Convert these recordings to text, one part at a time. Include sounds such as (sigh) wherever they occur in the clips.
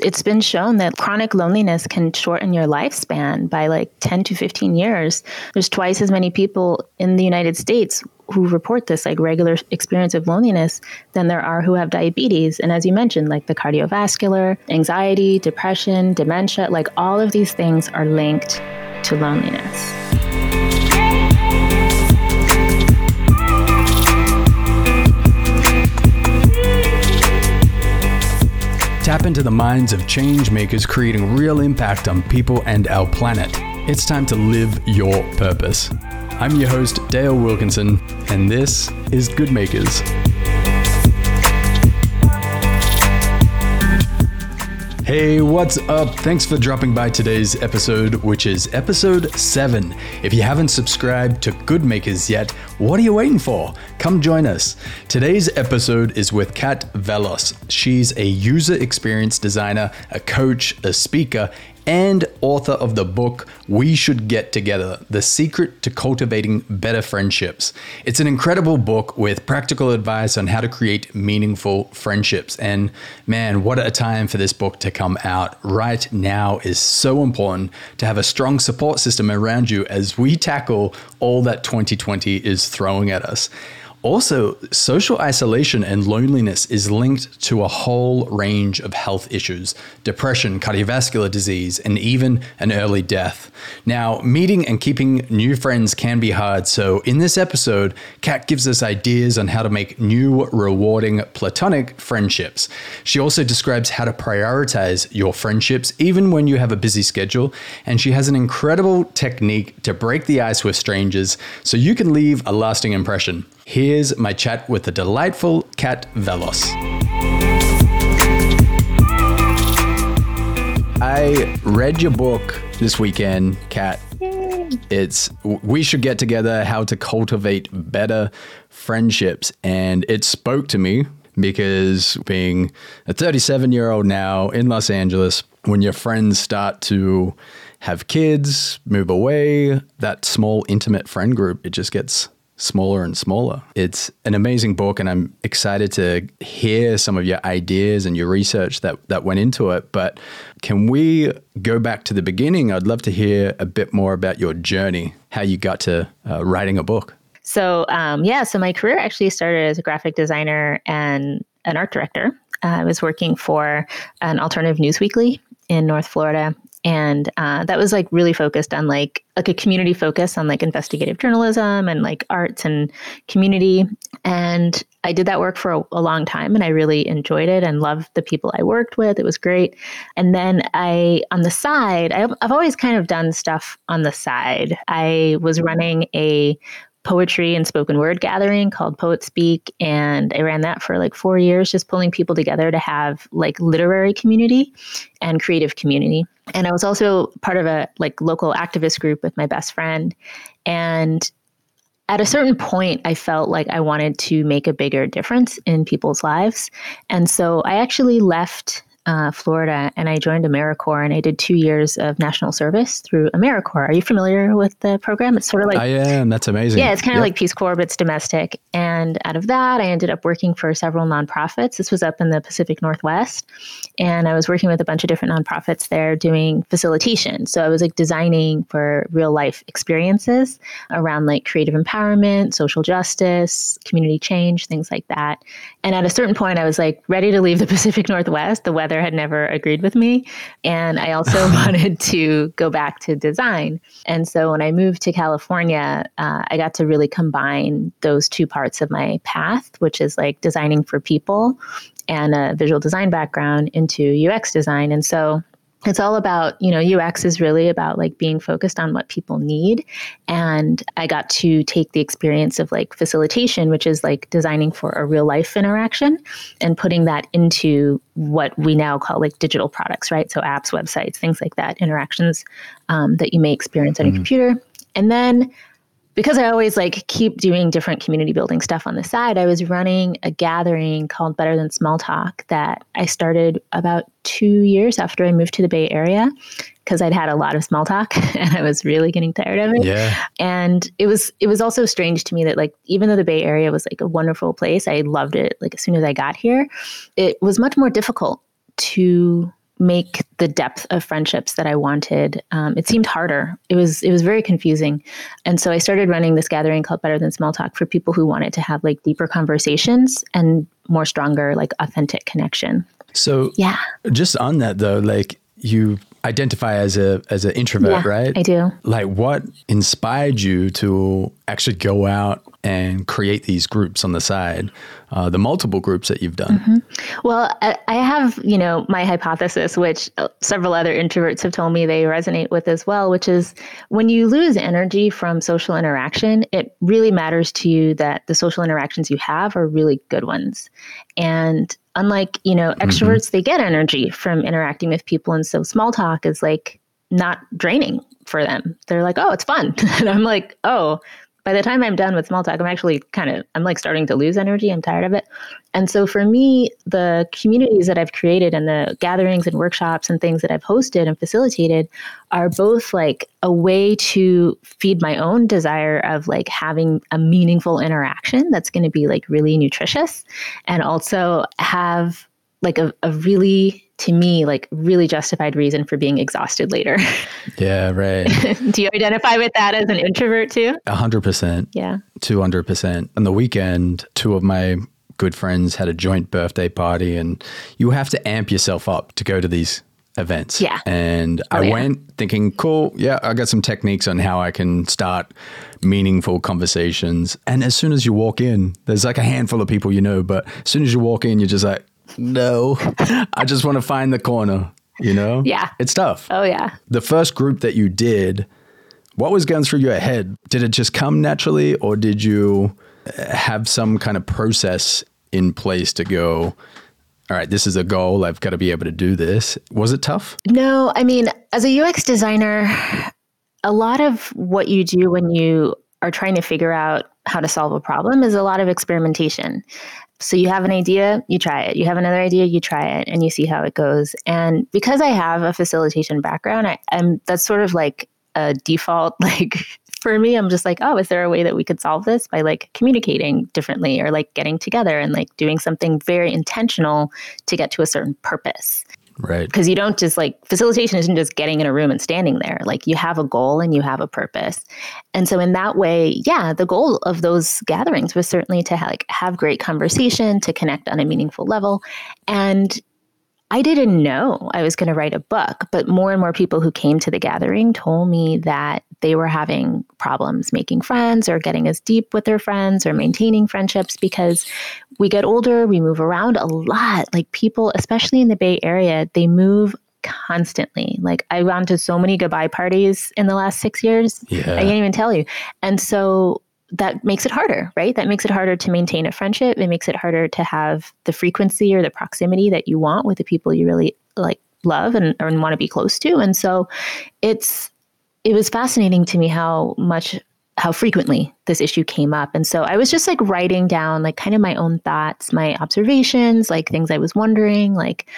It's been shown that chronic loneliness can shorten your lifespan by like 10 to 15 years. There's twice as many people in the United States who report this like regular experience of loneliness than there are who have diabetes. And as you mentioned, like the cardiovascular, anxiety, depression, dementia, like all of these things are linked to loneliness. Tap into the minds of change makers creating real impact on people and our planet. It's time to live your purpose. I'm your host, Dale Wilkinson, and this is Good Makers. Hey, what's up? Thanks for dropping by today's episode, which is episode 7. If you haven't subscribed to Good Makers yet, what are you waiting for? Come join us. Today's episode is with Kat Vellos. She's a user experience designer, a coach, a speaker, and author of the book We Should Get Together The Secret to Cultivating Better Friendships. It's an incredible book with practical advice on how to create meaningful friendships. And man, what a time for this book to come out right now is so important to have a strong support system around you as we tackle all that 2020 is throwing at us. Also, social isolation and loneliness is linked to a whole range of health issues depression, cardiovascular disease, and even an early death. Now, meeting and keeping new friends can be hard, so in this episode, Kat gives us ideas on how to make new, rewarding platonic friendships. She also describes how to prioritize your friendships even when you have a busy schedule, and she has an incredible technique to break the ice with strangers so you can leave a lasting impression. Here's my chat with the delightful Kat Vellos. I read your book this weekend, Kat. It's We Should Get Together How to Cultivate Better Friendships. And it spoke to me because being a 37 year old now in Los Angeles, when your friends start to have kids, move away, that small, intimate friend group, it just gets smaller and smaller. It's an amazing book, and I'm excited to hear some of your ideas and your research that, that went into it. But can we go back to the beginning? I'd love to hear a bit more about your journey, how you got to uh, writing a book. So, um, yeah, so my career actually started as a graphic designer and an art director. Uh, I was working for an alternative news weekly in North Florida and uh, that was like really focused on like like a community focus on like investigative journalism and like arts and community and i did that work for a, a, long time and i really enjoyed it and loved the people i worked with it was great and then i on the side I've, I've always kind of done stuff on the side i was running a poetry and spoken word gathering called Poet Speak. And I ran that for like four years, just pulling people together to have like literary community and creative community. And I was also part of a like local activist group with my best friend. And at a certain point, I felt like I wanted to make a bigger difference in people's lives. And so I actually left uh, Florida, and I joined AmeriCorps, and I did two years of national service through AmeriCorps. Are you familiar with the program? It's sort of like I am. That's amazing. Yeah, it's kind of yep. like Peace Corps, but it's domestic. And out of that, I ended up working for several nonprofits. This was up in the Pacific Northwest, and I was working with a bunch of different nonprofits there doing facilitation. So I was like designing for real life experiences around like creative empowerment, social justice, community change, things like that. And at a certain point, I was like ready to leave the (laughs) Pacific Northwest. The weather had never agreed with me. And I also (laughs) wanted to go back to design. And so when I moved to California, uh, I got to really combine those two parts of my path, which is like designing for people and a visual design background into UX design. And so it's all about you know ux is really about like being focused on what people need. And i got to take the experience of like facilitation which is like designing for a real life interaction and putting that into what we now call like digital products right? So apps websites things like that interactions um, that you may experience on mm-hmm. your computer. And then because I always like keep doing different community building stuff on the side, I was running a gathering called Better Than Small Talk that I started about two years after I moved to the Bay Area because I'd had a lot of small talk (laughs) and I was really getting tired of it. Yeah. And it was it was also strange to me that like even though the Bay Area was like a wonderful place, I loved it like as soon as I got here, it was much more difficult to make the depth of friendships that I wanted, um, it seemed harder. It was it was very confusing, and so I started running this gathering called Better Than Small Talk for people who wanted to have like deeper conversations and more stronger, like authentic connection. So yeah, just on that though, like you identify as a as an introvert, yeah, right? I do. Like what inspired you to actually go out and create these groups on the side, uh, the multiple groups that you've done? Mm-hmm. Well, I have, you know, my hypothesis, which uh, several other introverts have told me they resonate with as well, which is when you lose energy from social interaction, it really matters to you that the social interactions you have are really good ones. And unlike, you know, mm-hmm. extroverts, mm-hmm. they get energy from interacting with people. And so small talk is like not draining for them. They're like, oh, it's fun. (laughs) and I'm like, oh, by the time I'm done with small talk, I'm actually kind of, I'm like starting to lose energy. I'm tired of it. And so for me, the communities that I've created and the gatherings and workshops and things that I've hosted and facilitated are both like a way to feed my own desire of like having a meaningful interaction that's going to be like really nutritious and also have like a, a really to me like really justified reason for being exhausted later. (laughs) Yeah, right. (laughs) Do you identify with that as an introvert too? A hundred percent. Yeah. Two hundred percent. On the weekend, two of my good friends had a joint birthday party and you have to amp yourself up to go to these events. Yeah. And oh, I yeah. went thinking, cool, yeah, I got some techniques on how I can start meaningful conversations. And as soon as you walk in, there's like a handful of people you know, but as soon as you walk in, you're just like, no, I just want to find the corner, you know? Yeah. It's tough. Oh, yeah. The first group that you did, what was going through your head? Did it just come naturally or did you uh, have some kind of process in place to go, all right, this is a goal. I've got to be able to do this. Was it tough? No, I mean, as a UX designer, a lot of what you do when you are trying to figure out how to solve a problem is a lot of experimentation. So you have an idea, you try it. You have another idea, you try it, and you see how it goes. And because I have a facilitation background, I, am that's sort of like a default. (laughs) Like for me, I'm just like, oh, is there a way that we could solve this by like communicating differently or like getting together and like doing something very intentional to get to a certain purpose. Right. Because you don't just like facilitation isn't just getting in a room and standing there. Like you have a goal and you have a purpose. And so in that way, yeah, the goal of those gatherings was certainly to like have great conversation, to connect on a meaningful level. And I didn't know I was going to write a book, but more and more people who came to the gathering told me that they were having problems making friends or getting as deep with their friends or maintaining friendships because we get older, we move around a lot. Like people, especially in the Bay Area, they move constantly. Like I've gone to so many goodbye parties in the last six years. Yeah. I can't even tell you. And so that makes it harder, right? That makes it harder to maintain a friendship. It makes it harder to have the frequency or the proximity that you want with the people you really like love and, and want to be close to. And so it's it was fascinating to me how much how frequently this issue came up. And so I was just like writing down like kind of my own thoughts, my observations, like things I was wondering, like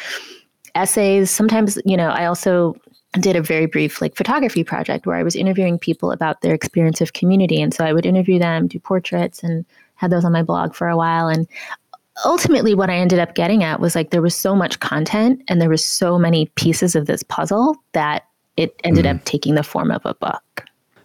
essays. Sometimes, you know, I also did a very brief like photography project where I was interviewing people about their experience of community. And so I would interview them, do portraits, and had those on my blog for a while. And ultimately, what I ended up getting at was like there was so much content and there was so many pieces of this puzzle that it ended mm. up taking the form of a book.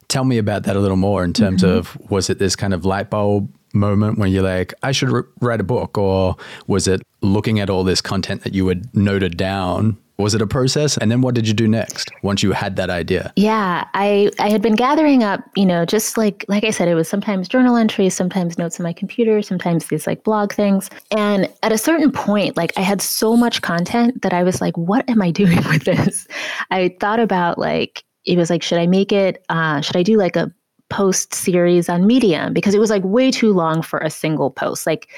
Tell me about that a little more in terms mm-hmm. of was it this kind of light bulb moment when you're like, I should write a book? Or was it looking at all this content that you had noted down was it a process? And then what did you do next once you had that idea? Yeah, I, I had been gathering up, you know, just like like I said, it was sometimes journal entries, sometimes notes on my computer, sometimes these like blog things. And at a certain point, like I had so much content that I was like, what am I (laughs) doing with this? I thought about like it was like, should I make it? Uh, should I do like a post series on Medium because it was like way too long for a single post. Like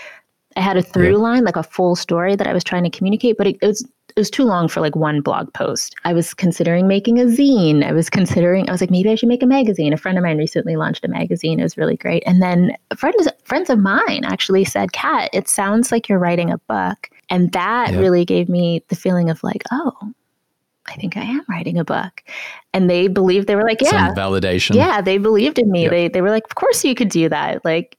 I had a through yeah. line, like a full story that I was trying to communicate, but it, it, was it was too long for like one blog post. I was considering making a zine. I was considering, I was like, maybe I should make a magazine. A friend of mine recently launched a magazine. It was really great. And then friends friends of mine actually said, Kat, it sounds like you're writing a book. And that really gave me the feeling of like, oh, I think I am writing a book. And they believed they were like, yeah. Some validation. Yeah, they believed in me. Yep. They they were like, of course you could do that. Like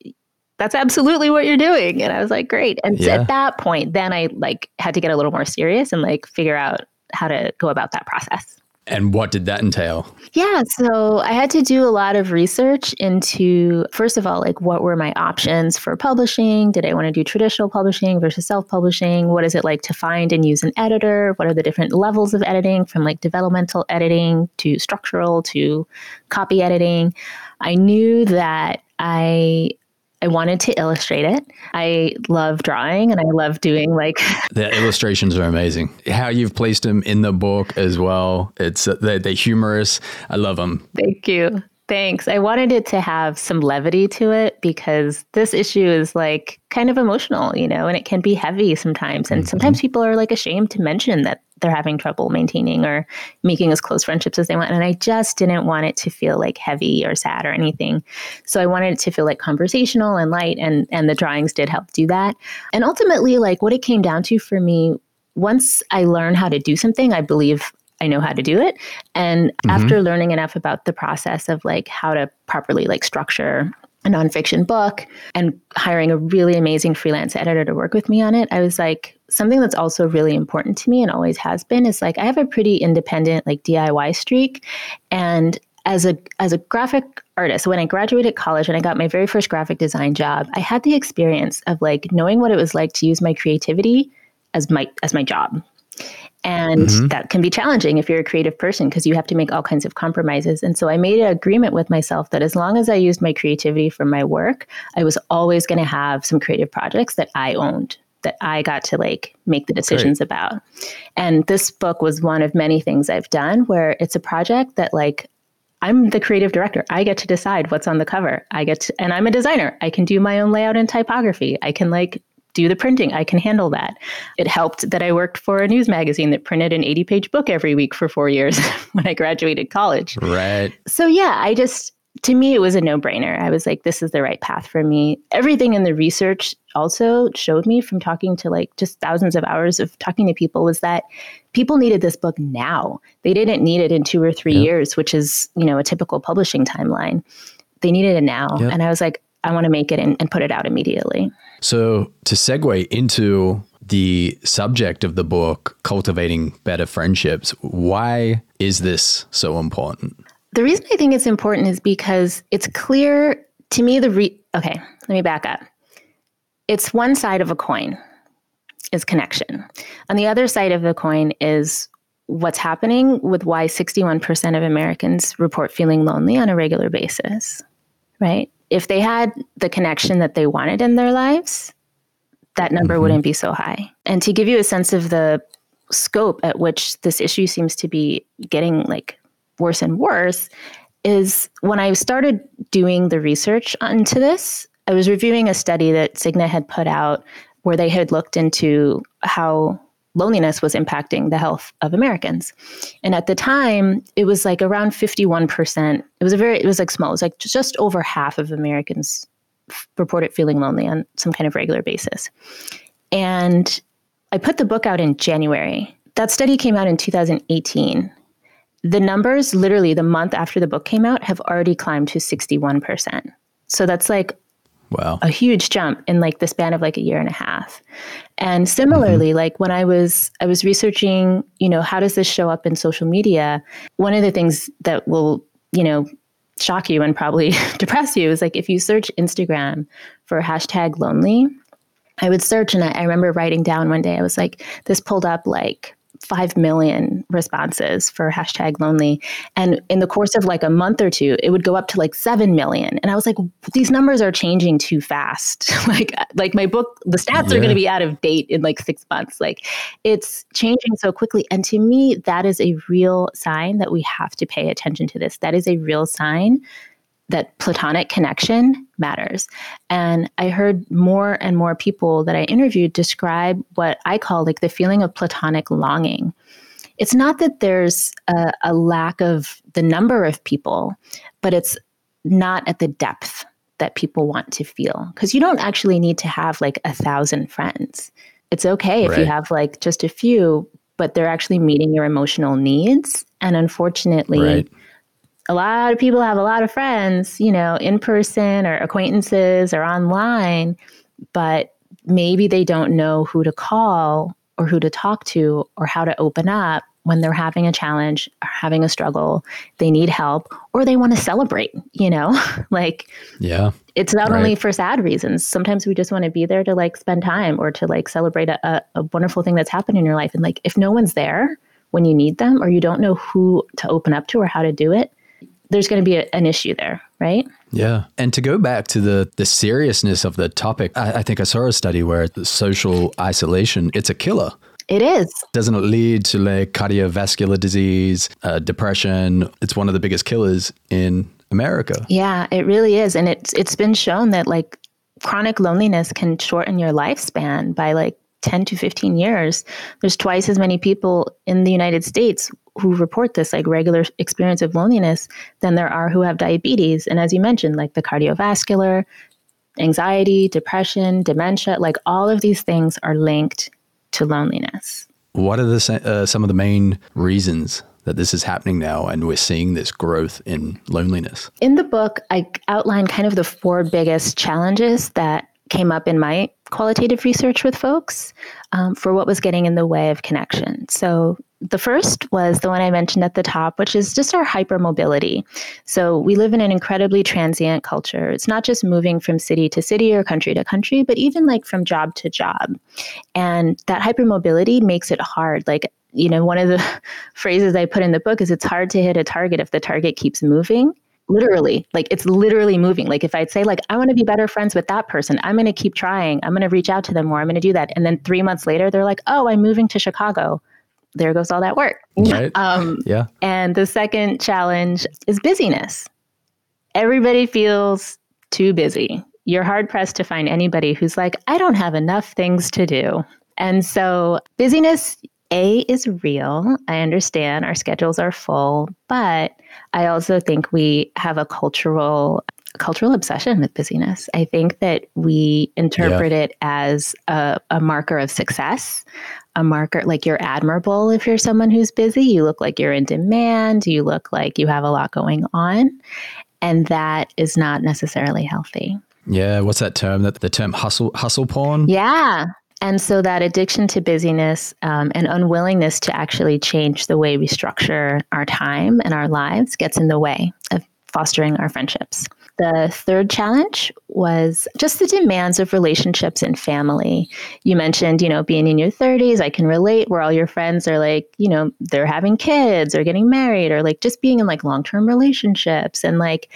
that's absolutely what you're doing. And I was like, great. And yeah. at that point, then I like had to get a little more serious and like figure out how to go about that process. And what did that entail? Yeah, so I had to do a lot of research into, first of all, like what were my options for publishing? Did I want to do traditional publishing versus self publishing? What is it like to find and use an editor? What are the different levels of editing from like developmental editing to structural to copy editing? I knew that I I wanted to illustrate it. I love drawing and I love doing like (laughs) the illustrations are amazing. How you've placed them in the book as well. It's they're, they're humorous. I love them. Thank you. Thanks. I wanted it to have some levity to it because this issue is like kind of emotional, you know, and it can be heavy sometimes. And mm-hmm. sometimes people are like ashamed to mention that they're having trouble maintaining or making as close friendships as they want. And I just didn't want it to feel like heavy or sad or anything. So I wanted it to feel like conversational and light and and the drawings did help do that. And ultimately like what it came down to for me once I learn how to do something, I believe I know how to do it. And mm-hmm. after learning enough about the process of like how to properly like structure a nonfiction book and hiring a really amazing freelance editor to work with me on it, I was like, something that's also really important to me and always has been is like I have a pretty independent like DIY streak. And as a as a graphic artist, when I graduated college and I got my very first graphic design job, I had the experience of like knowing what it was like to use my creativity as my as my job. And mm-hmm. that can be challenging if you're a creative person because you have to make all kinds of compromises. And so I made an agreement with myself that as long as I used my creativity for my work, I was always going to have some creative projects that I owned that I got to like make the decisions Great. about. And this book was one of many things I've done where it's a project that like I'm the creative director. I get to decide what's on the cover. I get to, and I'm a designer. I can do my own layout and typography. I can like do the printing. I can handle that. It helped that I worked for a news magazine that printed an 80 page book every week for four years (laughs) when I graduated college. Right. So, yeah, I just, to me, it was a no brainer. I was like, this is the right path for me. Everything in the research also showed me from talking to like just thousands of hours of talking to people was that people needed this book now. They didn't need it in two or three years, which is, you know, a typical publishing timeline. They needed it now. And I was like, I want to make it and, and put it out immediately. So, to segue into the subject of the book, cultivating better friendships, why is this so important? The reason I think it's important is because it's clear to me the re- okay, let me back up. It's one side of a coin is connection. On the other side of the coin is what's happening with why 61% of Americans report feeling lonely on a regular basis, right? If they had the connection that they wanted in their lives, that number mm-hmm. wouldn't be so high. And to give you a sense of the scope at which this issue seems to be getting like worse and worse is when I started doing the research into this, I was reviewing a study that Cigna had put out where they had looked into how loneliness was impacting the health of Americans. And at the time, it was like around 51%. It was a very, it was like small, it was like just over half of Americans reported feeling lonely on some kind of regular basis. And I put the book out in January. That study came out in 2018. The numbers, literally the month after the book came out, have already climbed to 61%. So that's like Wow. A huge jump in like the span of like a year and a half. And similarly, mm-hmm. like when I was I was researching, you know, how does this show up in social media? One of the things that will, you know, shock you and probably (laughs) depress you is like if you search Instagram for hashtag lonely, I would search and I, I remember writing down one day, I was like, this pulled up like 5 million responses for hashtag lonely. And in the course of like a month or two, it would go up to like 7 million. And I was like, these numbers are changing too fast. (laughs) like, like my book, the stats yeah. are going to be out of date in like six months. Like it's changing so quickly. And to me, that is a real sign that we have to pay attention to this. That is a real sign that platonic connection matters. And I heard more and more people that I interviewed describe what I call like the feeling of platonic longing. It's not that there's a, a lack of the number of people, but it's not at the depth that people want to feel. Because you don't actually need to have like a thousand friends. It's okay if right. you have like just a few, but they're actually meeting your emotional needs. And unfortunately, right a lot of people have a lot of friends, you know, in person or acquaintances or online, but maybe they don't know who to call or who to talk to or how to open up when they're having a challenge or having a struggle, they need help or they want to celebrate, you know? (laughs) like Yeah. It's not right. only for sad reasons. Sometimes we just want to be there to like spend time or to like celebrate a, a, a wonderful thing that's happened in your life. And like if no one's there when you need them or you don't know who to open up to or how to do it, there's going to be a, an issue there, right? Yeah. And to go back to the the seriousness of the topic, I, I think I saw a study where social isolation, it's a killer. It is. Doesn't it lead to like cardiovascular disease, uh, depression? It's one of the biggest killers in America. Yeah, it really is. And it's it's been shown that like chronic loneliness can shorten your lifespan by like 10 to 15 years. There's twice as many people in the United States who report this like regular experience of loneliness than there are who have diabetes. And as you mentioned, like the cardiovascular, anxiety, depression, dementia, like all of these things are linked to loneliness. What are the uh, some of the main reasons that this is happening now and we're seeing this growth in loneliness? In the book, I outline kind of the four biggest challenges that came up in my qualitative research with folks um, for what was getting in the way of connection. So, the first was the one I mentioned at the top, which is just our hypermobility. So, we live in an incredibly transient culture. It's not just moving from city to city or country to country, but even like from job to job. And that hypermobility makes it hard. Like, you know, one of the (laughs) phrases I put in the book is it's hard to hit a target if the target keeps moving literally like it's literally moving. Like if i'd say like i want to be better friends with that person. I'm going to keep trying. I'm going to reach out to them more. I'm going to do that. And then three months later they're like oh i'm moving to chicago. There goes all that work. Right. Um, yeah. and the second challenge is busyness. Everybody feels too busy. You're hard pressed to find anybody who's like i don't have enough things to do. And so busyness a is real. I understand our schedules are full, but I also think we have a cultural cultural obsession with busyness. I think that we interpret yeah. it as a, a marker of success, a marker like you're admirable if you're someone who's busy. You look like you're in demand. You look like you have a lot going on. And that is not necessarily healthy. Yeah, what's that term? That the term hustle hustle porn? Yeah, and so that addiction to busyness um, and unwillingness to actually change the way we structure our time and our lives gets in the way of fostering our friendships. The third challenge was just the demands of relationships and family. You mentioned, you know, being in your 30s, I can relate where all your friends are like, you know, they're having kids or getting married or like just being in like long term relationships. And like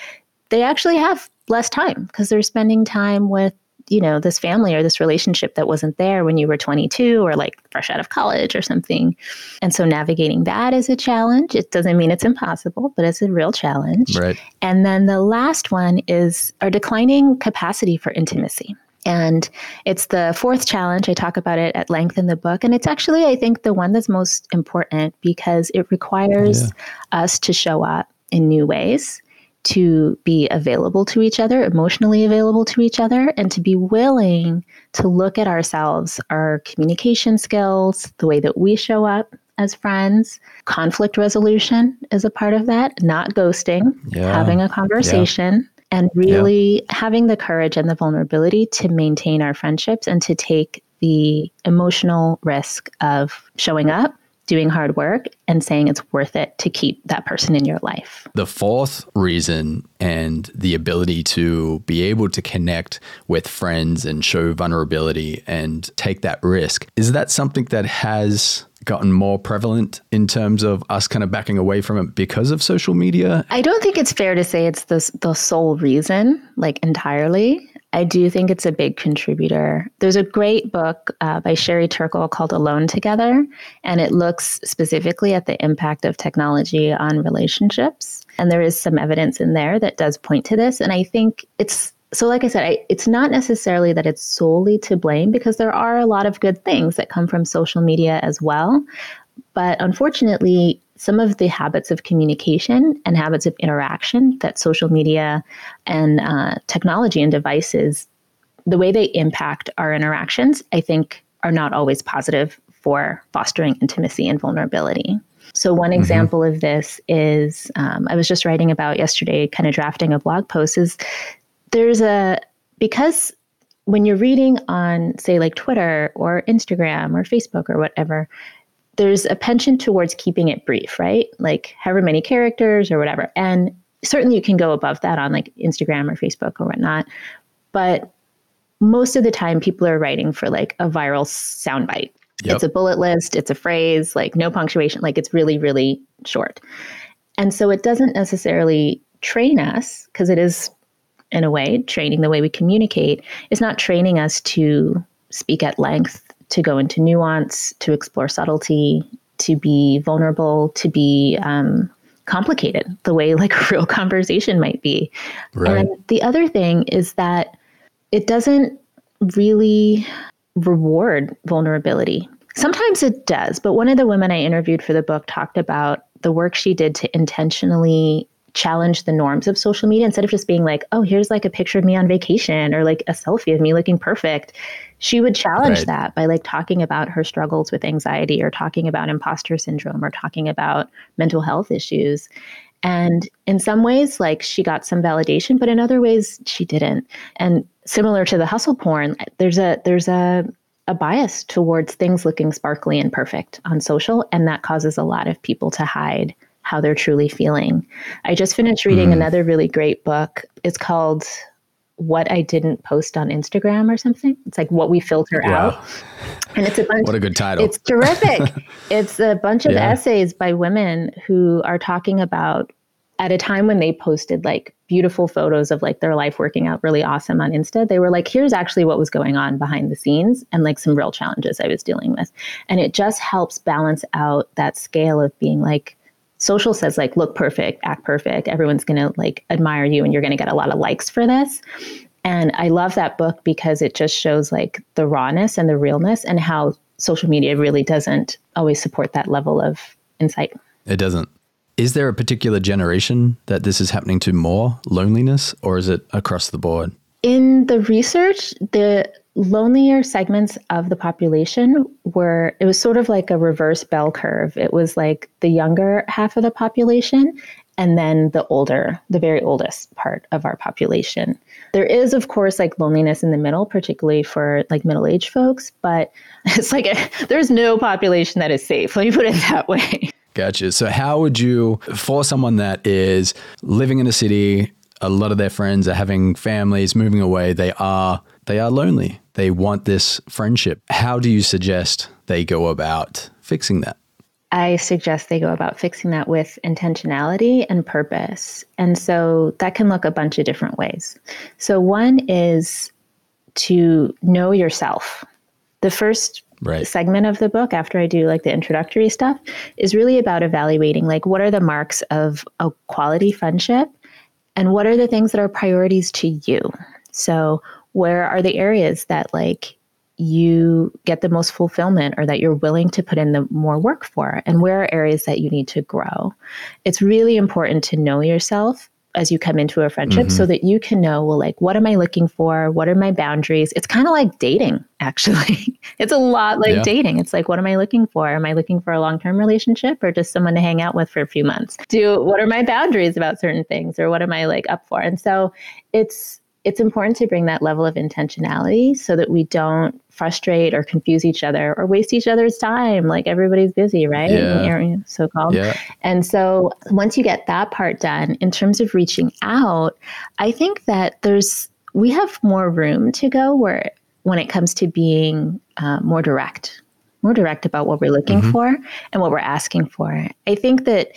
they actually have less time because they're spending time with you know this family or this relationship that wasn't there when you were 22 or like fresh out of college or something and so navigating that is a challenge it doesn't mean it's impossible but it's a real challenge right and then the last one is our declining capacity for intimacy and it's the fourth challenge. I talk about it at length in the book. And it's actually, I think, the one that's most important because it requires yeah. us to show up in new ways to be available to each other, emotionally available to each other, and to be willing to look at ourselves, our communication skills, the way that we show up as friends. Conflict resolution is a part of that, not ghosting, yeah. having a conversation. Yeah. And really yeah. having the courage and the vulnerability to maintain our friendships and to take the emotional risk of showing up doing hard work and saying it's worth it to keep that person in your life. The fourth reason and the ability to be able to connect with friends and show vulnerability and take that risk is that something that has gotten more prevalent in terms of us kind of backing away from it because of social media? I don't think it's fair to say it's the the sole reason like entirely. I do think it's a big contributor. There's a great book uh, by Sherry Turkle called Alone Together, and it looks specifically at the impact of technology on relationships. And there is some evidence in there that does point to this. And I think it's so, like I said, I, it's not necessarily that it's solely to blame because there are a lot of good things that come from social media as well. But unfortunately, some of the habits of communication and habits of interaction that social media and uh, technology and devices, the way they impact our interactions, I think are not always positive for fostering intimacy and vulnerability. So, one mm-hmm. example of this is um, I was just writing about yesterday, kind of drafting a blog post, is there's a, because when you're reading on, say, like Twitter or Instagram or Facebook or whatever, there's a penchant towards keeping it brief, right? Like however many characters or whatever. And certainly you can go above that on like Instagram or Facebook or whatnot. But most of the time, people are writing for like a viral soundbite. Yep. It's a bullet list, it's a phrase, like no punctuation, like it's really, really short. And so it doesn't necessarily train us, because it is, in a way, training the way we communicate. It's not training us to speak at length, to go into nuance, to explore subtlety, to be vulnerable, to be um, complicated, the way like a (laughs) real conversation might be. Right. And the other thing is that it doesn't really reward vulnerability. Sometimes it does, but one of the women I interviewed for the book talked about the work she did to intentionally challenge the norms of social media instead of just being like, oh, here's like a picture of me on vacation or like a selfie of me looking perfect. She would challenge right. that by like talking about her struggles with anxiety or talking about imposter syndrome or talking about mental health issues. And in some ways, like she got some validation, but in other ways she didn't. And similar to the hustle porn, there's a there's a a bias towards things looking sparkly and perfect on social, and that causes a lot of people to hide how they're truly feeling. I just finished reading mm. another really great book. It's called What I Didn't Post on Instagram or something. It's like what we filter wow. out. And it's a bunch What a good title. It's terrific. (laughs) it's a bunch of yeah. essays by women who are talking about at a time when they posted like beautiful photos of like their life working out really awesome on Insta, they were like, here's actually what was going on behind the scenes and like some real challenges I was dealing with. And it just helps balance out that scale of being like, social says like look perfect act perfect. Everyone's going to like admire you and you're going to get a lot of likes for this. And i love that book because it just shows like the rawness and the realness and how social media really doesn't always support that level of insight. It doesn't. Is there a particular generation that this is happening to more loneliness or is it across the board? In the research the lonelier segments of the population were it was sort of like a reverse bell curve. It was like the younger half of the population and then the older the very oldest part of our population. There is of course like loneliness in the middle particularly for like middle-aged folks but (laughs) it's like a, (laughs) there's no population that is safe. Let me put it that way. Gotcha. So how would you for someone that is living in a city a lot of their friends are having families moving away they are they are lonely. They want this friendship. How do you suggest they go about fixing that? I suggest they go about fixing that with intentionality and purpose. And so that can look a bunch of different ways. So, one is to know yourself. The first right. segment of the book, after I do like the introductory stuff, is really about evaluating like what are the marks of a quality friendship and what are the things that are priorities to you. So, where are the areas that like you get the most fulfillment or that you're willing to put in the more work for? And where are areas that you need to grow? It's really important to know yourself as you come into a friendship mm-hmm. so that you can know well like what am i looking for? What are my boundaries? It's kind of like dating actually. (laughs) It's a lot like yeah. dating. It's like what am i looking for? Am i looking for a long-term relationship or just someone to hang out with for a few months? Do what are my boundaries about certain things or what am i like up for? And so it's it's important to bring that level of intentionality so that we don't frustrate or confuse each other or waste each other's time. Like everybody's busy, right? Yeah. So called. Yeah. And so once you get that part done, in terms of reaching out, I think that there's, we have more room to go where when it comes to being uh, more direct, more direct about what we're looking mm-hmm. for and what we're asking for. I think that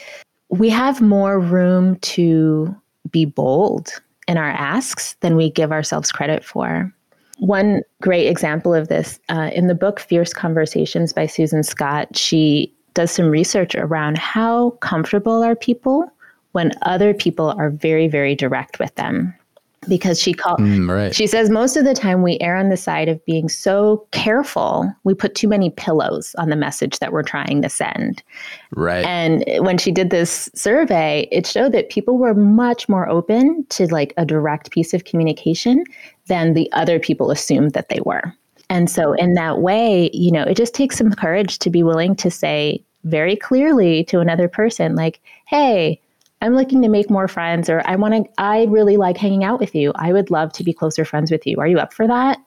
we have more room to be bold in our asks than we give ourselves credit for. One great example of this uh, in the book Fierce Conversations by Susan Scott, she does some research around how comfortable are people when other people are very, very direct with them because she called mm, right. she says most of the time we err on the side of being so careful we put too many pillows on the message that we're trying to send. Right. And when she did this survey it showed that people were much more open to like a direct piece of communication than the other people assumed that they were. And so in that way you know it just takes some courage to be willing to say very clearly to another person like hey I'm looking to make more friends or I want to I really like hanging out with you. I would love to be closer friends with you. Are you up for that?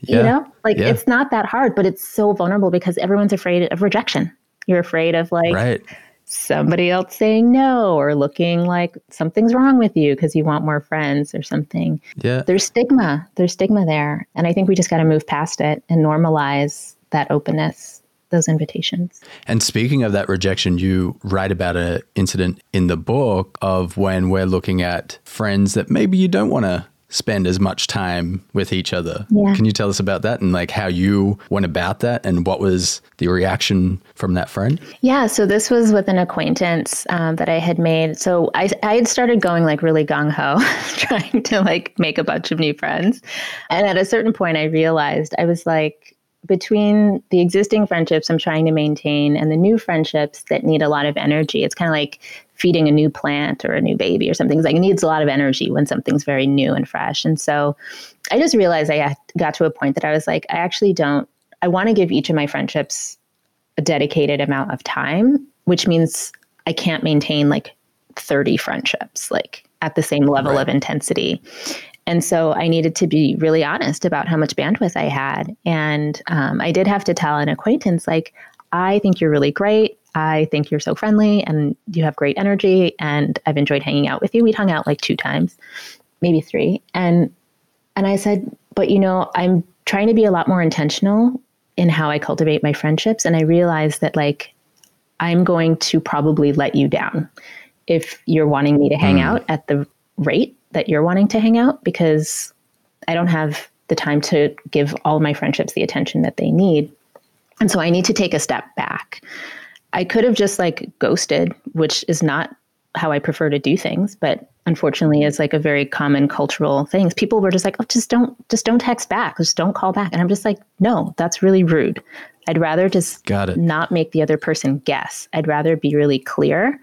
Yeah. You know? Like yeah. it's not that hard, but it's so vulnerable because everyone's afraid of rejection. You're afraid of like right. somebody else saying no or looking like something's wrong with you because you want more friends or something. Yeah. There's stigma. There's stigma there. And I think we just got to move past it and normalize that openness those invitations. And speaking of that rejection, you write about an incident in the book of when we're looking at friends that maybe you don't want to spend as much time with each other. Yeah. Can you tell us about that and like how you went about that and what was the reaction from that friend? Yeah, so this was with an acquaintance um, that I had made. So I, I had started going like really gung ho, (laughs) trying to like make a bunch of new friends. And at a certain point, I realized I was like, between the existing friendships I'm trying to maintain and the new friendships that need a lot of energy, it's kind of like feeding a new plant or a new baby or something. It's like it needs a lot of energy when something's very new and fresh. And so I just realized I got to a point that I was like, I actually don't, I want to give each of my friendships a dedicated amount of time, which means I can't maintain like 30 friendships, like at the same level right. of intensity. And so I needed to be really honest about how much bandwidth I had. And um, I did have to tell an acquaintance, like, I think you're really great. I think you're so friendly and you have great energy. And I've enjoyed hanging out with you. We'd hung out like two times, maybe three. And and I said, but you know, I'm trying to be a lot more intentional in how I cultivate my friendships. And I realized that like I'm going to probably let you down if you're wanting me to hang mm. out at the rate that you're wanting to hang out because I don't have the time to give all my friendships the attention that they need. And so I need to take a step back. I could have just like ghosted, which is not how I prefer to do things, but unfortunately is like a very common cultural thing. People were just like, "Oh, just don't just don't text back. Just don't call back." And I'm just like, "No, that's really rude. I'd rather just Got it. not make the other person guess. I'd rather be really clear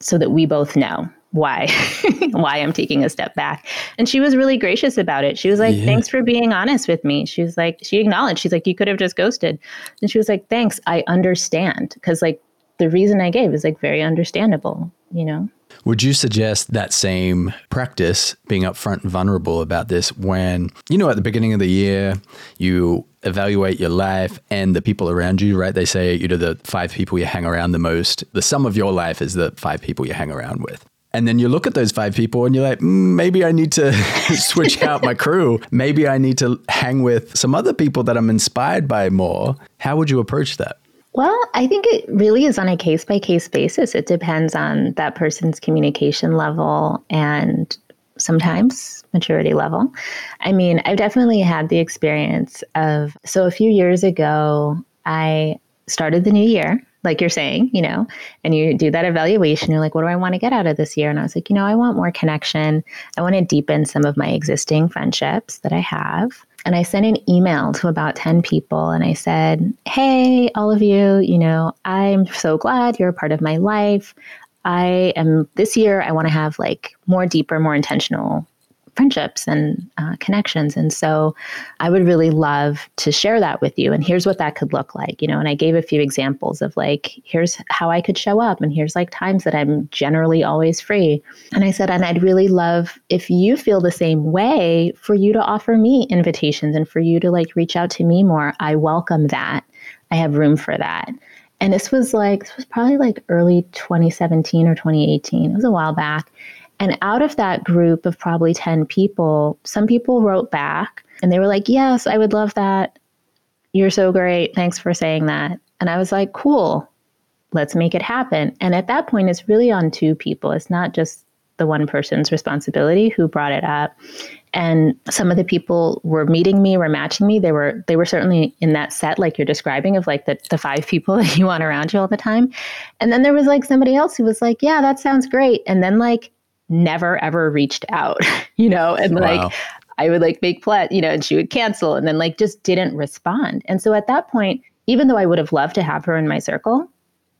so that we both know why (laughs) why I'm taking a step back. And she was really gracious about it. She was like, yeah. "Thanks for being honest with me." She was like, she acknowledged. She's like, "You could have just ghosted." And she was like, "Thanks. I understand." Cuz like the reason I gave is like very understandable, you know. Would you suggest that same practice, being upfront and vulnerable about this, when, you know, at the beginning of the year, you evaluate your life and the people around you, right? They say, you know, the five people you hang around the most, the sum of your life is the five people you hang around with. And then you look at those five people and you're like, mm, maybe I need to (laughs) switch out my crew. Maybe I need to hang with some other people that I'm inspired by more. How would you approach that? Well, I think it really is on a case by case basis. It depends on that person's communication level and sometimes maturity level. I mean, I've definitely had the experience of so a few years ago, I started the new year like you're saying, you know, and you do that evaluation. You're like, what do I want to get out of this year? And I was like, you know, I want more connection. I want to deepen some of my existing friendships that I have. And I sent an email to about 10 people and I said, hey, all of you, you know, I'm so glad you're a part of my life. I am this year, I want to have like more deeper, more intentional friendships and uh, connections. And so I would really love to share that with you. And here's what that could look like, you know. And I gave a few examples of like, here's how I could show up, and here's like times that I'm generally always free. And I said, and I'd really love if you feel the same way for you to offer me invitations and for you to like reach out to me more. I welcome that. I have room for that. And this was like, this was probably like early 2017 or 2018. It was a while back. And out of that group of probably 10 people, some people wrote back and they were like, Yes, I would love that. You're so great. Thanks for saying that. And I was like, Cool, let's make it happen. And at that point, it's really on two people. It's not just the one person's responsibility who brought it up. And some of the people were meeting me, were matching me. They were they were certainly in that set like you're describing of like the, the five people (laughs) that you want around you all the time. And then there was like somebody else who was like, Yeah, that sounds great. And then like never ever reached out, (laughs) you know, and wow. like I would like make plans, you know, and she would cancel and then like just didn't respond. And so at that point, even though I would have loved to have her in my circle,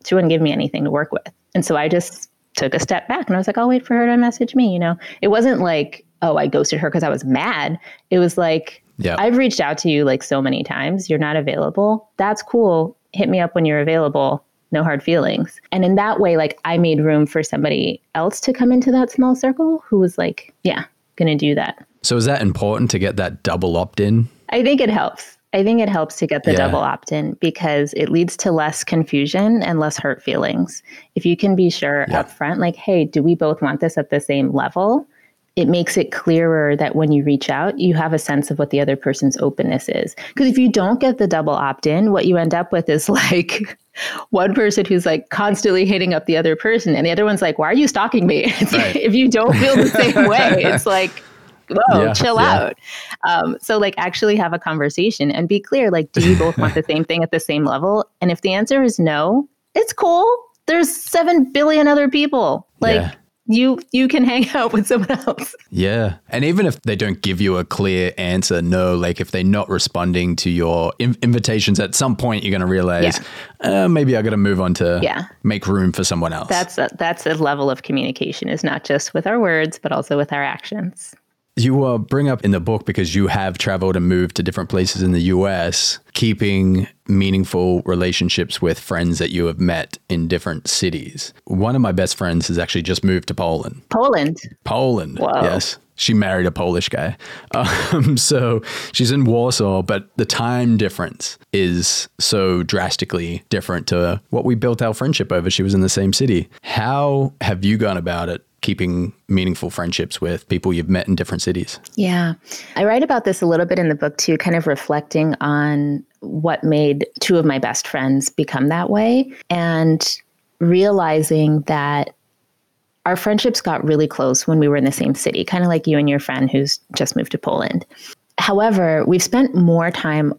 she wouldn't give me anything to work with. And so I just took a step back and I was like, I'll wait for her to message me, you know. It wasn't like, oh, I ghosted her because I was mad. It was like, yeah. I've reached out to you like so many times. You're not available. That's cool. Hit me up when you're available no hard feelings. And in that way, like I made room for somebody else to come into that small circle who was like, yeah, going to do that. So is that important to get that double opt in? I think it helps. I think it helps to get the Yeah. double opt in because it leads to less confusion and less hurt feelings. If you can be sure Yeah. up front, like, hey, do we both want this at the same level? It makes it clearer that when you reach out, you have a sense of what the other person's openness is. Because if you don't get the double opt in, what you end up with is (laughs) like one person who's like constantly hitting up the other person, and the other one's like, why are you stalking me? (laughs) Right. if you don't feel the same (laughs) way, it's like, whoa, Yeah, chill yeah. out. Um, so, like, actually have a conversation and be clear. Like, do you both want the same thing at the same level? And if the answer is no, it's cool. There's seven billion other people. Like, Yeah. You you can hang (laughs) out with someone else. Yeah. And even if they don't give you a clear answer, no, like if they're not responding to your in- invitations, at some point you're going to realize, uh, maybe I got to move on to Yeah. make room for someone else. That's a, that's a level of communication. Is not just with our words, but also with our actions. You uh, bring up in the book because you have traveled and moved to different places in the US, keeping meaningful relationships with friends that you have met in different cities. One of my best friends has actually just moved to Poland. Poland. Poland, Whoa. yes. She married a Polish guy. (laughs) Um, so she's in Warsaw, but the time difference is so drastically different to what we built our friendship over. She was in the same city. How have you gone about it? Keeping meaningful friendships with people you've met in different cities. Yeah. I write about this a little bit in the book too, kind of reflecting on what made two of my best friends become that way and realizing that our friendships got really close when we were in the same city, kind of like you and your friend who's just moved to Poland. However, we've spent more time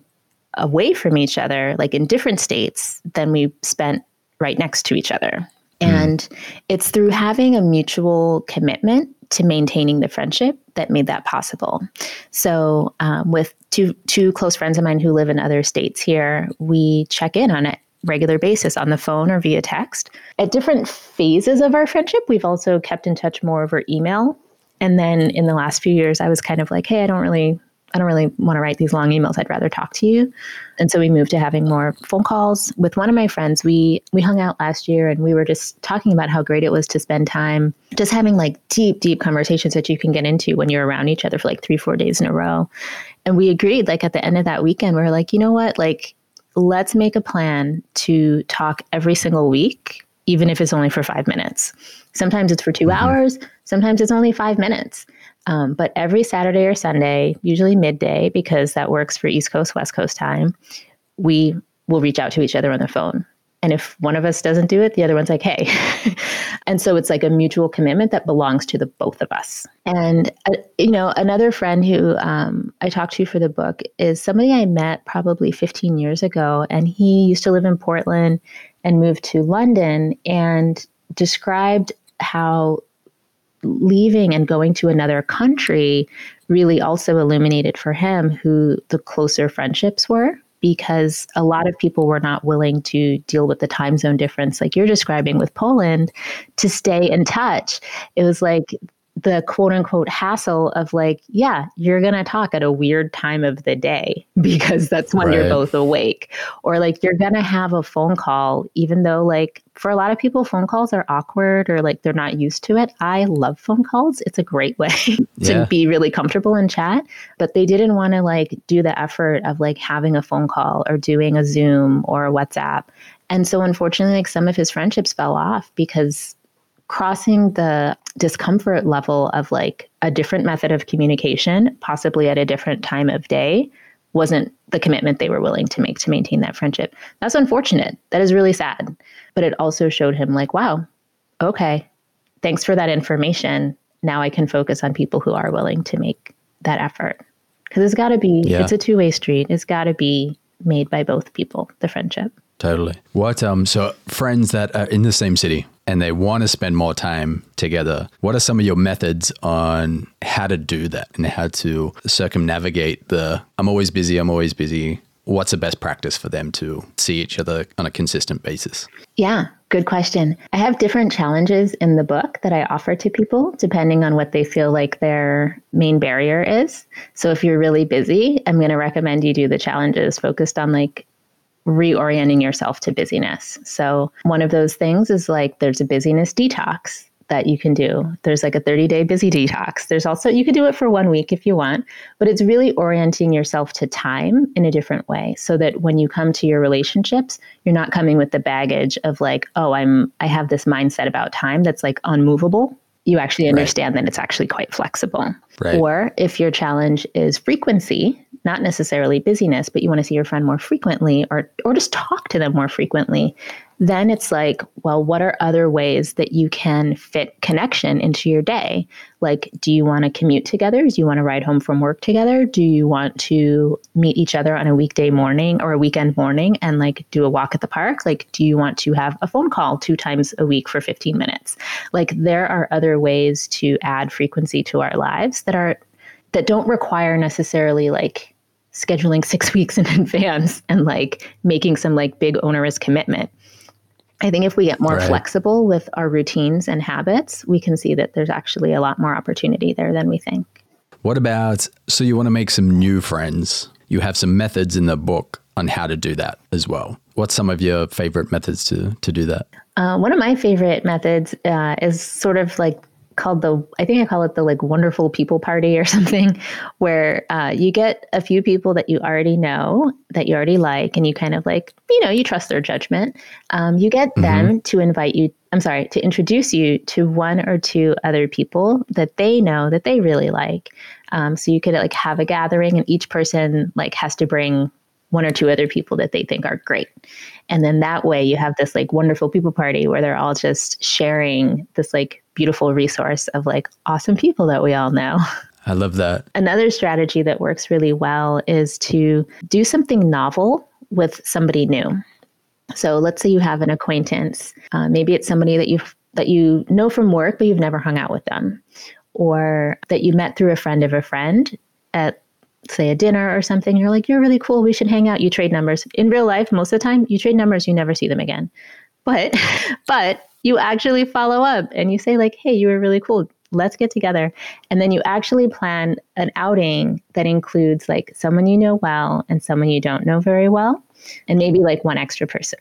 away from each other, like in different states, than we spent right next to each other. And it's through having a mutual commitment to maintaining the friendship that made that possible. So, um, with two two close friends of mine who live in other states here, we check in on a regular basis on the phone or via text. At different phases of our friendship, we've also kept in touch more over email. And then in the last few years, I was kind of like, hey, I don't really I don't really want to write these long emails. I'd rather talk to you. And so we moved to having more phone calls. With one of my friends, we we hung out last year and we were just talking about how great it was to spend time just having like deep, deep conversations that you can get into when you're around each other for like three, four days in a row. And we agreed, like at the end of that weekend, we were like, you know what? Like, let's make a plan to talk every single week, even if it's only for five minutes. Sometimes it's for 2 hours, sometimes it's only five minutes. Um, but every Saturday or Sunday, usually midday, because that works for East Coast, West Coast time, we will reach out to each other on the phone. And if one of us doesn't do it, the other one's like, hey. (laughs) and so it's like a mutual commitment that belongs to the both of us. And, uh, you know, another friend who um, I talked to for the book is somebody I met probably 15 years ago. And he used to live in Portland and moved to London and described how leaving and going to another country really also illuminated for him who the closer friendships were because a lot of people were not willing to deal with the time zone difference like you're describing with Poland to stay in touch. It was like the quote unquote hassle of like yeah you're going to talk at a weird time of the day (laughs) because that's when you're both awake. Or like you're going to have a phone call even though like for a lot of people phone calls are awkward or like they're not used to it. I love phone calls. It's a great way (laughs) to Yeah. be really comfortable in chat. But they didn't want to like do the effort of like having a phone call or doing a zoom or a whatsapp. And so unfortunately like some of his friendships fell off because crossing the discomfort level of like a different method of communication possibly at a different time of day wasn't the commitment they were willing to make to maintain that friendship. That's unfortunate. That is really sad. But it also showed him like wow okay thanks for that information. Now i can focus on people who are willing to make that effort. Because it's got to be Yeah. it's a two-way street. It's got to be made by both people the friendship Totally. What um so friends that are in the same city and they want to spend more time together, what are some of your methods on how to do that and how to circumnavigate the I'm always busy, I'm always busy? What's the best practice for them to see each other on a consistent basis? Yeah, good question. I have different challenges in the book that I offer to people depending on what they feel like their main barrier is. So if you're really busy, I'm going to recommend you do the challenges focused on like reorienting yourself to busyness. So one of those things is like there's a busyness detox. that you can do. There's like a 30 day busy detox. There's also, you could do it for one week if you want, but it's really orienting yourself to time in a different way so that when you come to your relationships, you're not coming with the baggage of like, oh, I'm, I have this mindset about time that's like unmovable. You actually understand right. that it's actually quite flexible. Right. Or if your challenge is frequency, not necessarily busyness, but you want to see your friend more frequently or or just talk to them more frequently, then it's like, well, what are other ways that you can fit connection into your day? Like, do you want to commute together? Do you want to ride home from work together? Do you want to meet each other on a weekday morning or a weekend morning and like do a walk at the park? Like, do you want to have a phone call two times a week for 15 minutes? Like, there are other ways to add frequency to our lives that are that don't require necessarily like scheduling (laughs) six weeks in advance and like making some like big onerous commitment. I think if we get more right. flexible with our routines and habits, we can see that there's actually a lot more opportunity there than we think. What about so you want to make some new friends? You have some methods in the book on how to do that as well. What's some of your favorite methods to to do that? Uh, one of my favorite methods uh, is sort of like called the I think I call it the like wonderful people party or (laughs) something, where uh, you get a few people that you already know that you already like, and you kind of like you know you trust their judgment. Um, you get mm-hmm. them to invite you. I'm sorry to introduce you to one or two other people that they know that they really like. Um, so you could like have a gathering, and each person like has to bring one or two other people that they think are great. And then that way you have this like wonderful people party where they're all just sharing this like beautiful resource of like awesome people that we all know. (laughs) I love that. Another strategy that works really well is to do something novel with somebody new. So let's say you have an acquaintance. Uh, maybe it's somebody that you that you know from work, but you've never hung out with them, or that you met through a friend of a friend at say a dinner or something. You're like, you're really cool. We should hang out. You trade numbers. In real life, most of the time, you trade numbers. You never see them again. But (laughs) but you actually follow up and you say like hey you were really cool. Let's get together. And then you actually plan an outing that includes like someone you know well and someone you don't know very well and maybe like one extra person.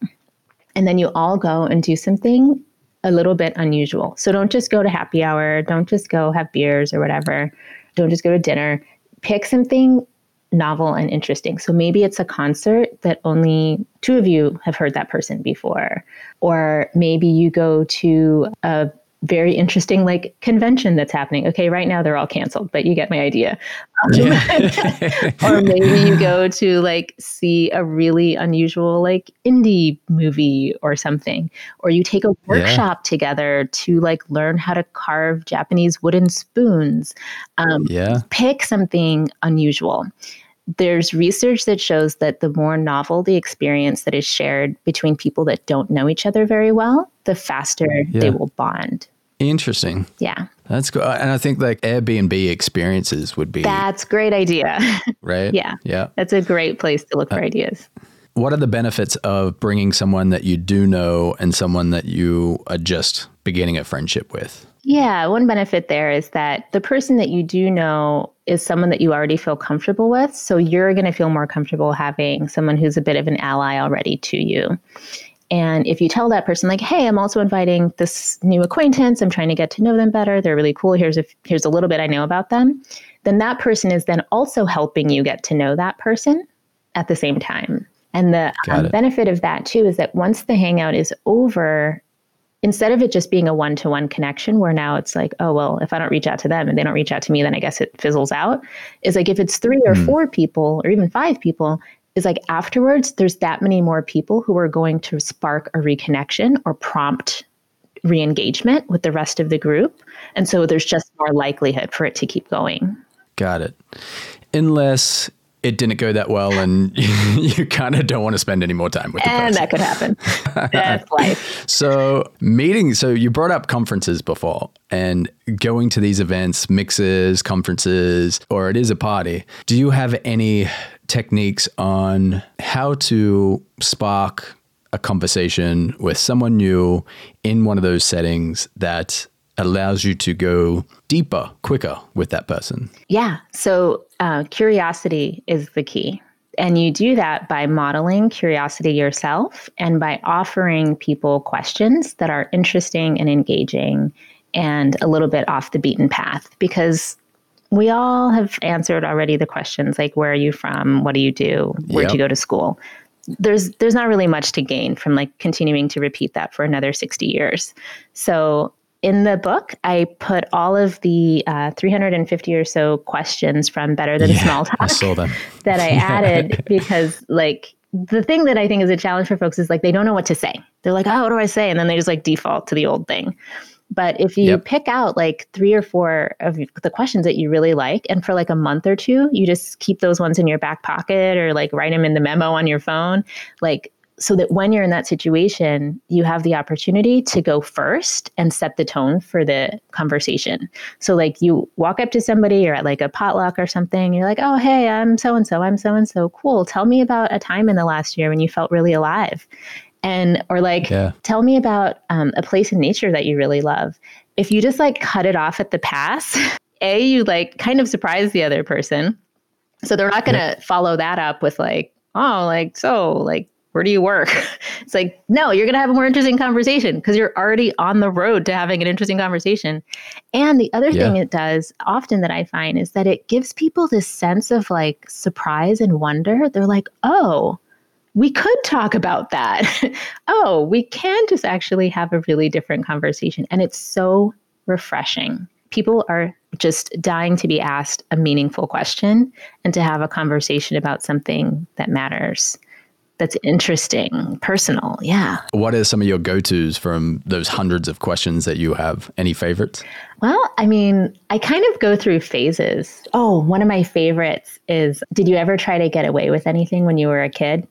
And then you all go and do something a little bit unusual. So don't just go to happy hour. Don't just go have beers or whatever. Don't just go to dinner. Pick something novel and interesting. So maybe it's a concert that only two of you have heard that person before. Or maybe you go to a very interesting like convention that's happening. Okay, right now they're all canceled, but you get my idea. Yeah. (laughs) or maybe you go to like see a really unusual like indie movie or something. Or you take a workshop yeah. together to like learn how to carve Japanese wooden spoons. Um, yeah. Pick something unusual there's research that shows that the more novel the experience that is shared between people that don't know each other very well, the faster yeah. they will bond. Interesting. Yeah. That's good. And I think like Airbnb experiences would be That's great idea. (laughs) Right? yeah. Yeah. That's a great place to look for uh, ideas. What are the benefits of bringing someone that you do know and someone that you are just beginning a friendship with? Yeah, one benefit there is that the person that you do know is someone that you already feel comfortable with. So you're going to feel more comfortable having someone who's a bit of an ally already to you. And if you tell that person, like, hey, I'm also inviting this new acquaintance, I'm trying to get to know them better, they're really cool, here's a, here's a little bit I know about them, then that person is then also helping you get to know that person at the same time. And the um, benefit of that too is that once the hangout is over, instead of it just being a one to one connection where now it's like, oh, well, if I don't reach out to them and they don't reach out to me, then I guess it fizzles out, is like if it's three or mm. four people or even five people, is like afterwards, there's that many more people who are going to spark a reconnection or prompt re engagement with the rest of the group. And so there's just more likelihood for it to keep going. Got it. Unless it didn't go that well and (laughs) you kind of don't want to spend any more time with the and person. that could happen. (laughs) That's life. So meeting so you brought up conferences before and going to these events mixes conferences or it is a party. Do you have any techniques on how to spark a conversation with someone new in one of those settings that allows you to go deeper, quicker with that person. Yeah. So uh, curiosity is the key. And you do that by modeling curiosity yourself and by offering people questions that are interesting and engaging and a little bit off the beaten path because we all have answered already the questions like where are you from what do you do where'd yep. you go to school there's there's not really much to gain from like continuing to repeat that for another 60 years so in the book i put all of the uh, 350 or so questions from better than yeah, small talk I saw them. (laughs) that i (laughs) added because like the thing that i think is a challenge for folks is like they don't know what to say they're like oh what do i say and then they just like default to the old thing but if you yep. pick out like three or four of the questions that you really like, and for like a month or two, you just keep those ones in your back pocket or like write them in the memo on your phone, like so that when you're in that situation, you have the opportunity to go first and set the tone for the conversation. So, like, you walk up to somebody or at like a potluck or something, you're like, oh, hey, I'm so and so, I'm so and so. Cool. Tell me about a time in the last year when you felt really alive and or like yeah. tell me about um, a place in nature that you really love if you just like cut it off at the pass (laughs) a you like kind of surprise the other person so they're not going to yeah. follow that up with like oh like so like where do you work (laughs) it's like no you're going to have a more interesting conversation because you're already on the road to having an interesting conversation and the other yeah. thing it does often that i find is that it gives people this sense of like surprise and wonder they're like oh we could talk about that. (laughs) oh, we can just actually have a really different conversation. And it's so refreshing. People are just dying to be asked a meaningful question and to have a conversation about something that matters. That's interesting, personal. Yeah. What are some of your go tos from those hundreds of questions that you have? Any favorites? Well, I mean, I kind of go through phases. Oh, one of my favorites is Did you ever try to get away with anything when you were a kid?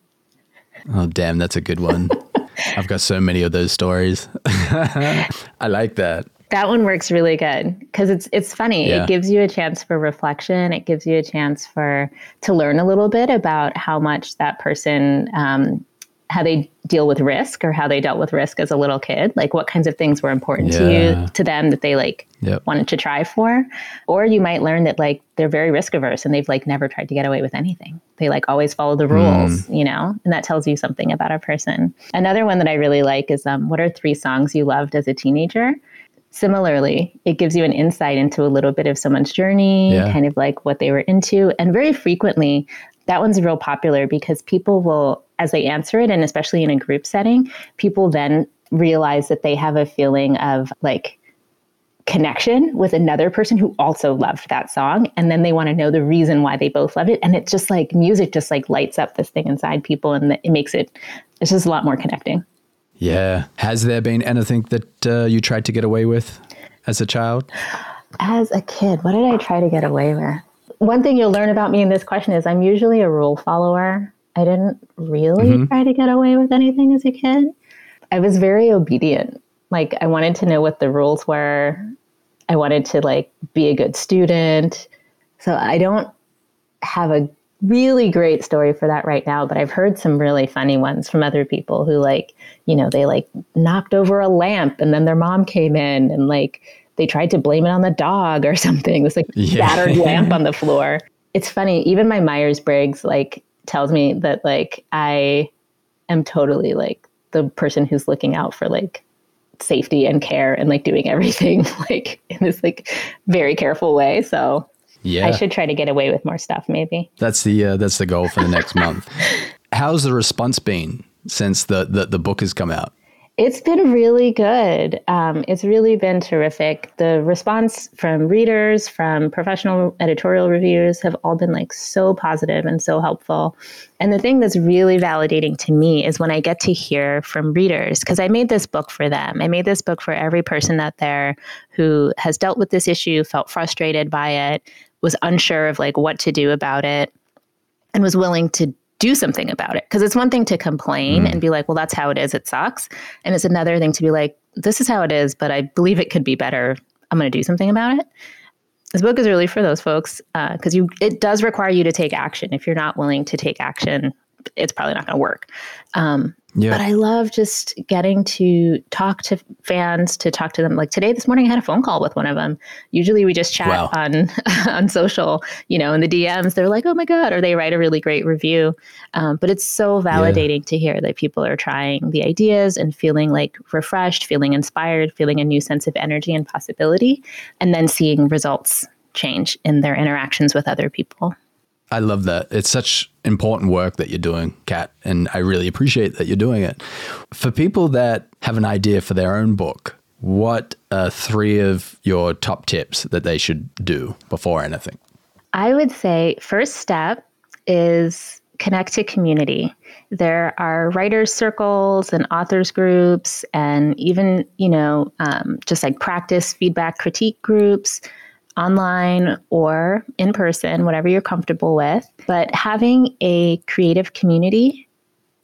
Oh, damn, that's a good one. (laughs) I've got so many of those stories. (laughs) I like that. That one works really good because it's it's funny. Yeah. It gives you a chance for reflection. It gives you a chance for to learn a little bit about how much that person um, how they deal with risk or how they dealt with risk as a little kid like what kinds of things were important yeah. to you to them that they like yep. wanted to try for or you might learn that like they're very risk averse and they've like never tried to get away with anything they like always follow the rules mm. you know and that tells you something about a person another one that i really like is um, what are three songs you loved as a teenager Similarly, it gives you an insight into a little bit of someone's journey, yeah. kind of like what they were into. And very frequently, that one's real popular because people will, as they answer it, and especially in a group setting, people then realize that they have a feeling of like connection with another person who also loved that song and then they want to know the reason why they both loved it and it's just like music just like lights up this thing inside people and it makes it it's just a lot more connecting yeah has there been anything that uh, you tried to get away with as a child as a kid what did i try to get away with one thing you'll learn about me in this question is I'm usually a rule follower. I didn't really mm-hmm. try to get away with anything as a kid. I was very obedient. Like I wanted to know what the rules were. I wanted to like be a good student. So I don't have a really great story for that right now, but I've heard some really funny ones from other people who like, you know, they like knocked over a lamp and then their mom came in and like they tried to blame it on the dog or (laughs) something. This like yeah. battered (laughs) lamp on the floor. It's funny. Even my Myers Briggs like tells me that like I am totally like the person who's looking out for like safety and care and like doing (laughs) everything like in this like very careful way. So yeah, I should try to get away with more stuff. Maybe that's the uh, that's the goal for the next month. (laughs) How's the response been since the, the the book has come out? It's been really good. Um, it's really been terrific. The response from readers, from professional editorial reviews have all been like so positive and so helpful. And the thing that's really validating to me is when I get to hear from readers, because I made this book for them. I made this book for every person out there who has dealt with this issue, felt frustrated by it, was unsure of like what to do about it, and was willing to do something about it. Because it's one thing to complain mm. and be like, well, that's how it is. It sucks. And it's another thing to be like, this is how it is, but I believe it could be better. I'm going to do something about it. This book is really for those folks because uh, you it does require you to take action. If you're not willing to take action, it's probably not going to work. Um, Yeah. But I love just getting to talk to fans, to talk to them. Like today, this morning, I had a phone call with one of them. Usually, we just chat wow. on (laughs) on social, you know, in the DMs. They're like, "Oh my god," or they write a really great review. Um, but it's so validating yeah. to hear that people are trying the ideas and feeling like refreshed, feeling inspired, feeling a new sense of energy and possibility, and then seeing results change in their interactions with other people. I love that. It's such important work that you're doing, Kat, and I really appreciate that you're doing it. For people that have an idea for their own book, what are three of your top tips that they should do before anything? I would say first step is connect to community. There are writers circles and authors groups, and even you know um, just like practice feedback critique groups online or in person, whatever you're comfortable with. But having a creative community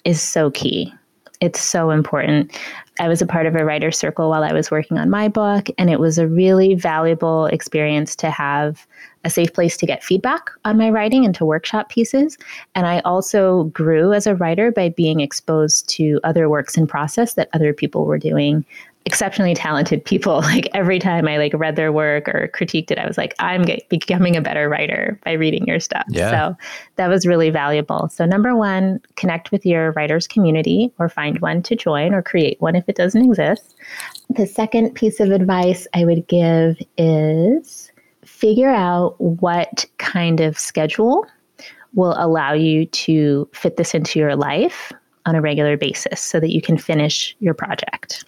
is so key. It's so important. I was a part of a writer circle while I was working on my book, and it was a really valuable experience to have a safe place to get feedback on my writing and to workshop pieces. And I also grew as a writer by being exposed to other works in process that other people were doing exceptionally talented people. (laughs) Like every time i like read their work or critiqued it i was like i'm get, becoming a better writer by reading your stuff. Yeah. so that was really valuable. So number one connect with your writers community or find one to join or create one if it doesn't exist. The second piece of advice i would give is figure out what kind of schedule will allow you to fit this into your life on a regular basis so that you can finish your project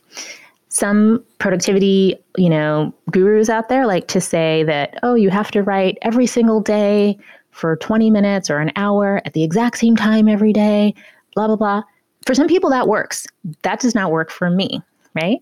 some productivity, you know, gurus out there like to say that, oh, you have to write every single day for 20 minutes or an hour at the exact same time every day, blah, blah, blah. For some people, that works. That does not work for me, right?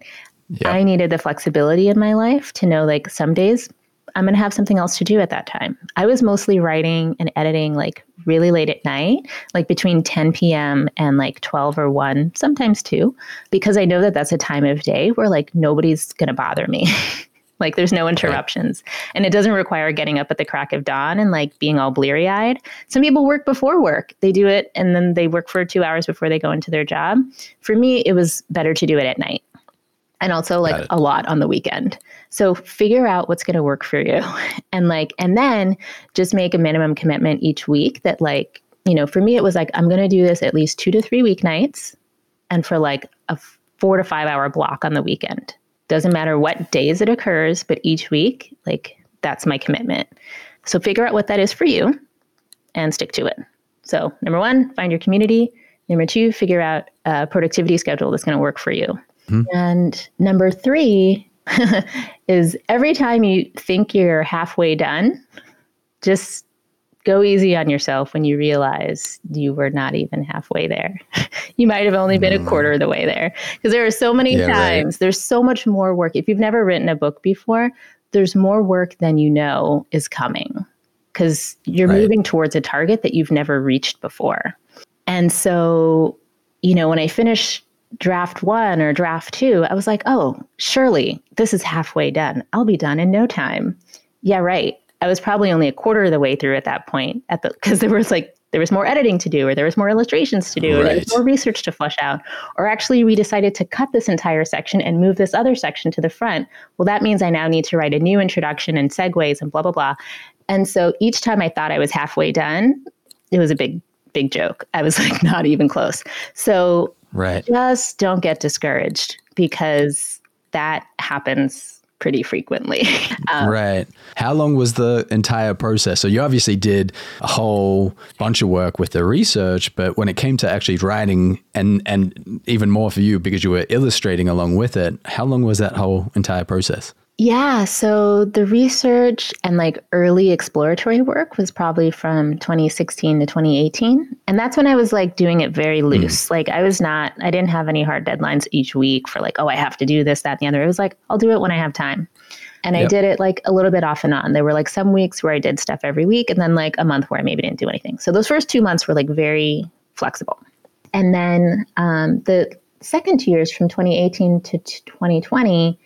Yeah. I needed the flexibility in my life to know like some days I'm going to have something else to do at that time. I was mostly writing and editing like really late at night, like between 10 p.m. and like 12 or 1, sometimes 2, because I know that that's a time of day where like nobody's going to bother me. (laughs) like there's no interruptions. Right. And it doesn't require getting up at the crack of dawn and like being all bleary eyed. Some people work before work, they do it and then they work for two hours before they go into their job. For me, it was better to do it at night and also like a lot on the weekend. So figure out what's going to work for you. (laughs) And like and then just make a minimum commitment each week that like, you know, for me it was like I'm going to do this at least 2 to 3 weeknights and for like a 4 to 5 hour block on the weekend. Doesn't matter what days it occurs, but each week like that's my commitment. So figure out what that is for you and stick to it. So, number 1, find your community. Number 2, figure out a productivity schedule that's going to work for you. Mm-hmm. And number three (laughs) is every time you think you're halfway done, just go easy on yourself when you realize you were not even halfway there. (laughs) you might have only been mm. a quarter of the way there. Because there are so many yeah, times, right. there's so much more work. If you've never written a book before, there's more work than you know is coming because you're right. moving towards a target that you've never reached before. And so, you know, when I finish draft one or draft two, I was like, oh, surely this is halfway done. I'll be done in no time. Yeah, right. I was probably only a quarter of the way through at that point at the because there was like there was more editing to do or there was more illustrations to do right. or there was more research to flesh out or actually we decided to cut this entire section and move this other section to the front well that means i now need to write a new introduction and segues and blah blah blah and so each time i thought i was halfway done it was a big big joke i was like (laughs) not even close so Right. Just don't get discouraged because that happens pretty frequently. (laughs) um, right. How long was the entire process? So you obviously did a whole bunch of work with the research, but when it came to actually writing and and even more for you because you were illustrating along with it, how long was that whole entire process? Yeah, so the research and like early exploratory work was probably from 2016 to 2018. And that's when I was like doing it very hmm. loose. Mm. Like I was not, I didn't have any hard deadlines each week for like, oh, I have to do this, that, and the other. It was like, I'll do it when I have time. And yep. I did it like a little bit off and on. There were like some weeks where I did stuff every week and then like a month where I maybe didn't do anything. So those first two months were like very flexible. And then um, the second two years from 2018 to 2020,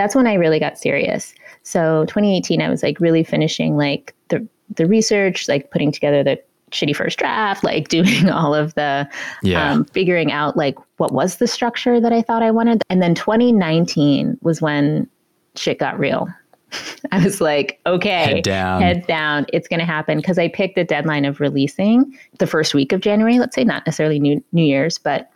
that's when I really got serious. So 2018, I was like really finishing like the the research, like putting together the shitty first draft, like (laughs) doing all of the yeah. um, figuring out like what was the structure that I thought I wanted. And then 2019 was when shit got real. (laughs) I was like, okay, head down. Head down. It's going to happen because I picked the deadline of releasing the first week of January, let's say, not necessarily New, New Year's, but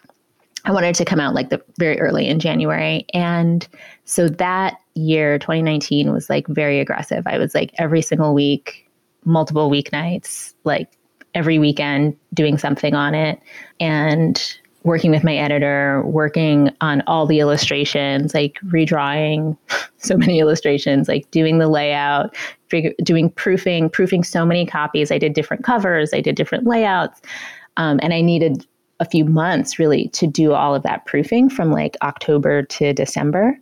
I wanted to come out like the very early in January. And so that year, 2019, was like very aggressive. I was like every single week, multiple weeknights, like every weekend doing something on it. And working with my editor, working on all the illustrations, like redrawing (laughs) so many illustrations, like doing the layout, figure, doing proofing, proofing so many copies. I did different covers, I did different layouts. Um, and I needed a few months really to do all of that proofing from like October to December.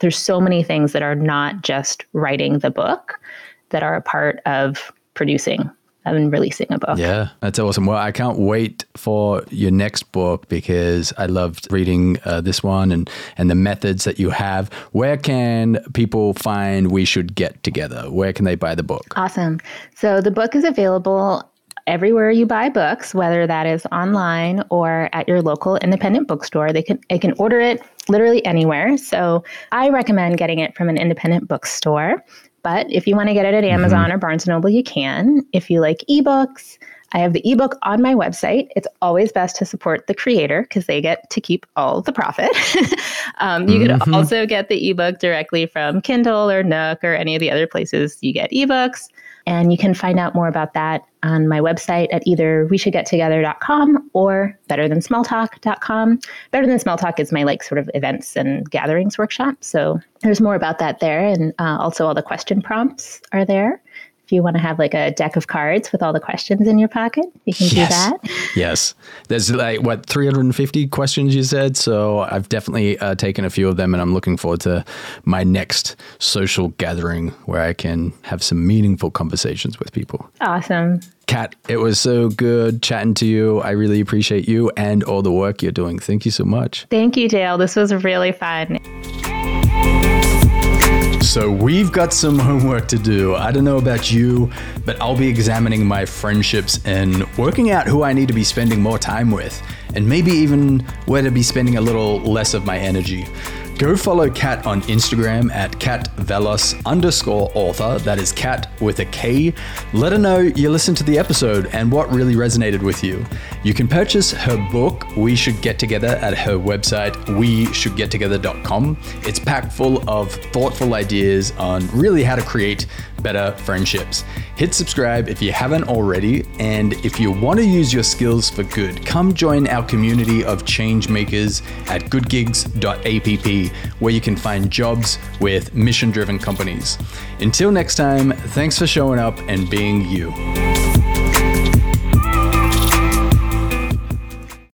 There's so many things that are not just writing the book that are a part of producing and releasing a book. Yeah, that's awesome. Well, I can't wait for your next book because I loved reading uh, this one and and the methods that you have. Where can people find We Should Get Together? Where can they buy the book? Awesome. So the book is available everywhere you buy books, whether that is online or at your local independent bookstore. They can they can order it literally anywhere. So I recommend getting it from an independent bookstore. But if you want to get it at Amazon mm-hmm. or Barnes and Noble, you can. If you like ebooks, I have the ebook on my website. It's always best to support the creator because they get to keep all the profit. (laughs) um, you mm-hmm. could also get the ebook directly from Kindle or Nook or any of the other places you get ebooks. And you can find out more about that on my website at either we should get together.com or better than betterthansmalltalk.com. Better Than Small Talk is my like sort of events and gatherings workshop. So there's more about that there. And uh, also all the question prompts are there if you want to have like a deck of cards with all the questions in your pocket, you can yes. do that. Yes. There's like, what, 350 questions you said? So I've definitely uh, taken a few of them and I'm looking forward to my next social gathering where I can have some meaningful conversations with people. Awesome. Kat, it was so good chatting to you. I really appreciate you and all the work you're doing. Thank you so much. Thank you, Dale. This was really fun. So we've got some homework to do. I don't know about you, but I'll be examining my friendships and working out who I need to be spending more time with, and maybe even where to be spending a little less of my energy. Go follow Kat on Instagram at katvellos underscore author. That is Kat with a K. Let her know you listened to the episode and what really resonated with you. You can purchase her book, We Should Get Together, at her website, we should get together.com. It's packed full of thoughtful ideas on really how to create better friendships. Hit subscribe if you haven't already, and if you want to use your skills for good, come join our community of change makers at goodgigs.app, where you can find jobs with mission driven companies. Until next time, thanks for showing up and being you.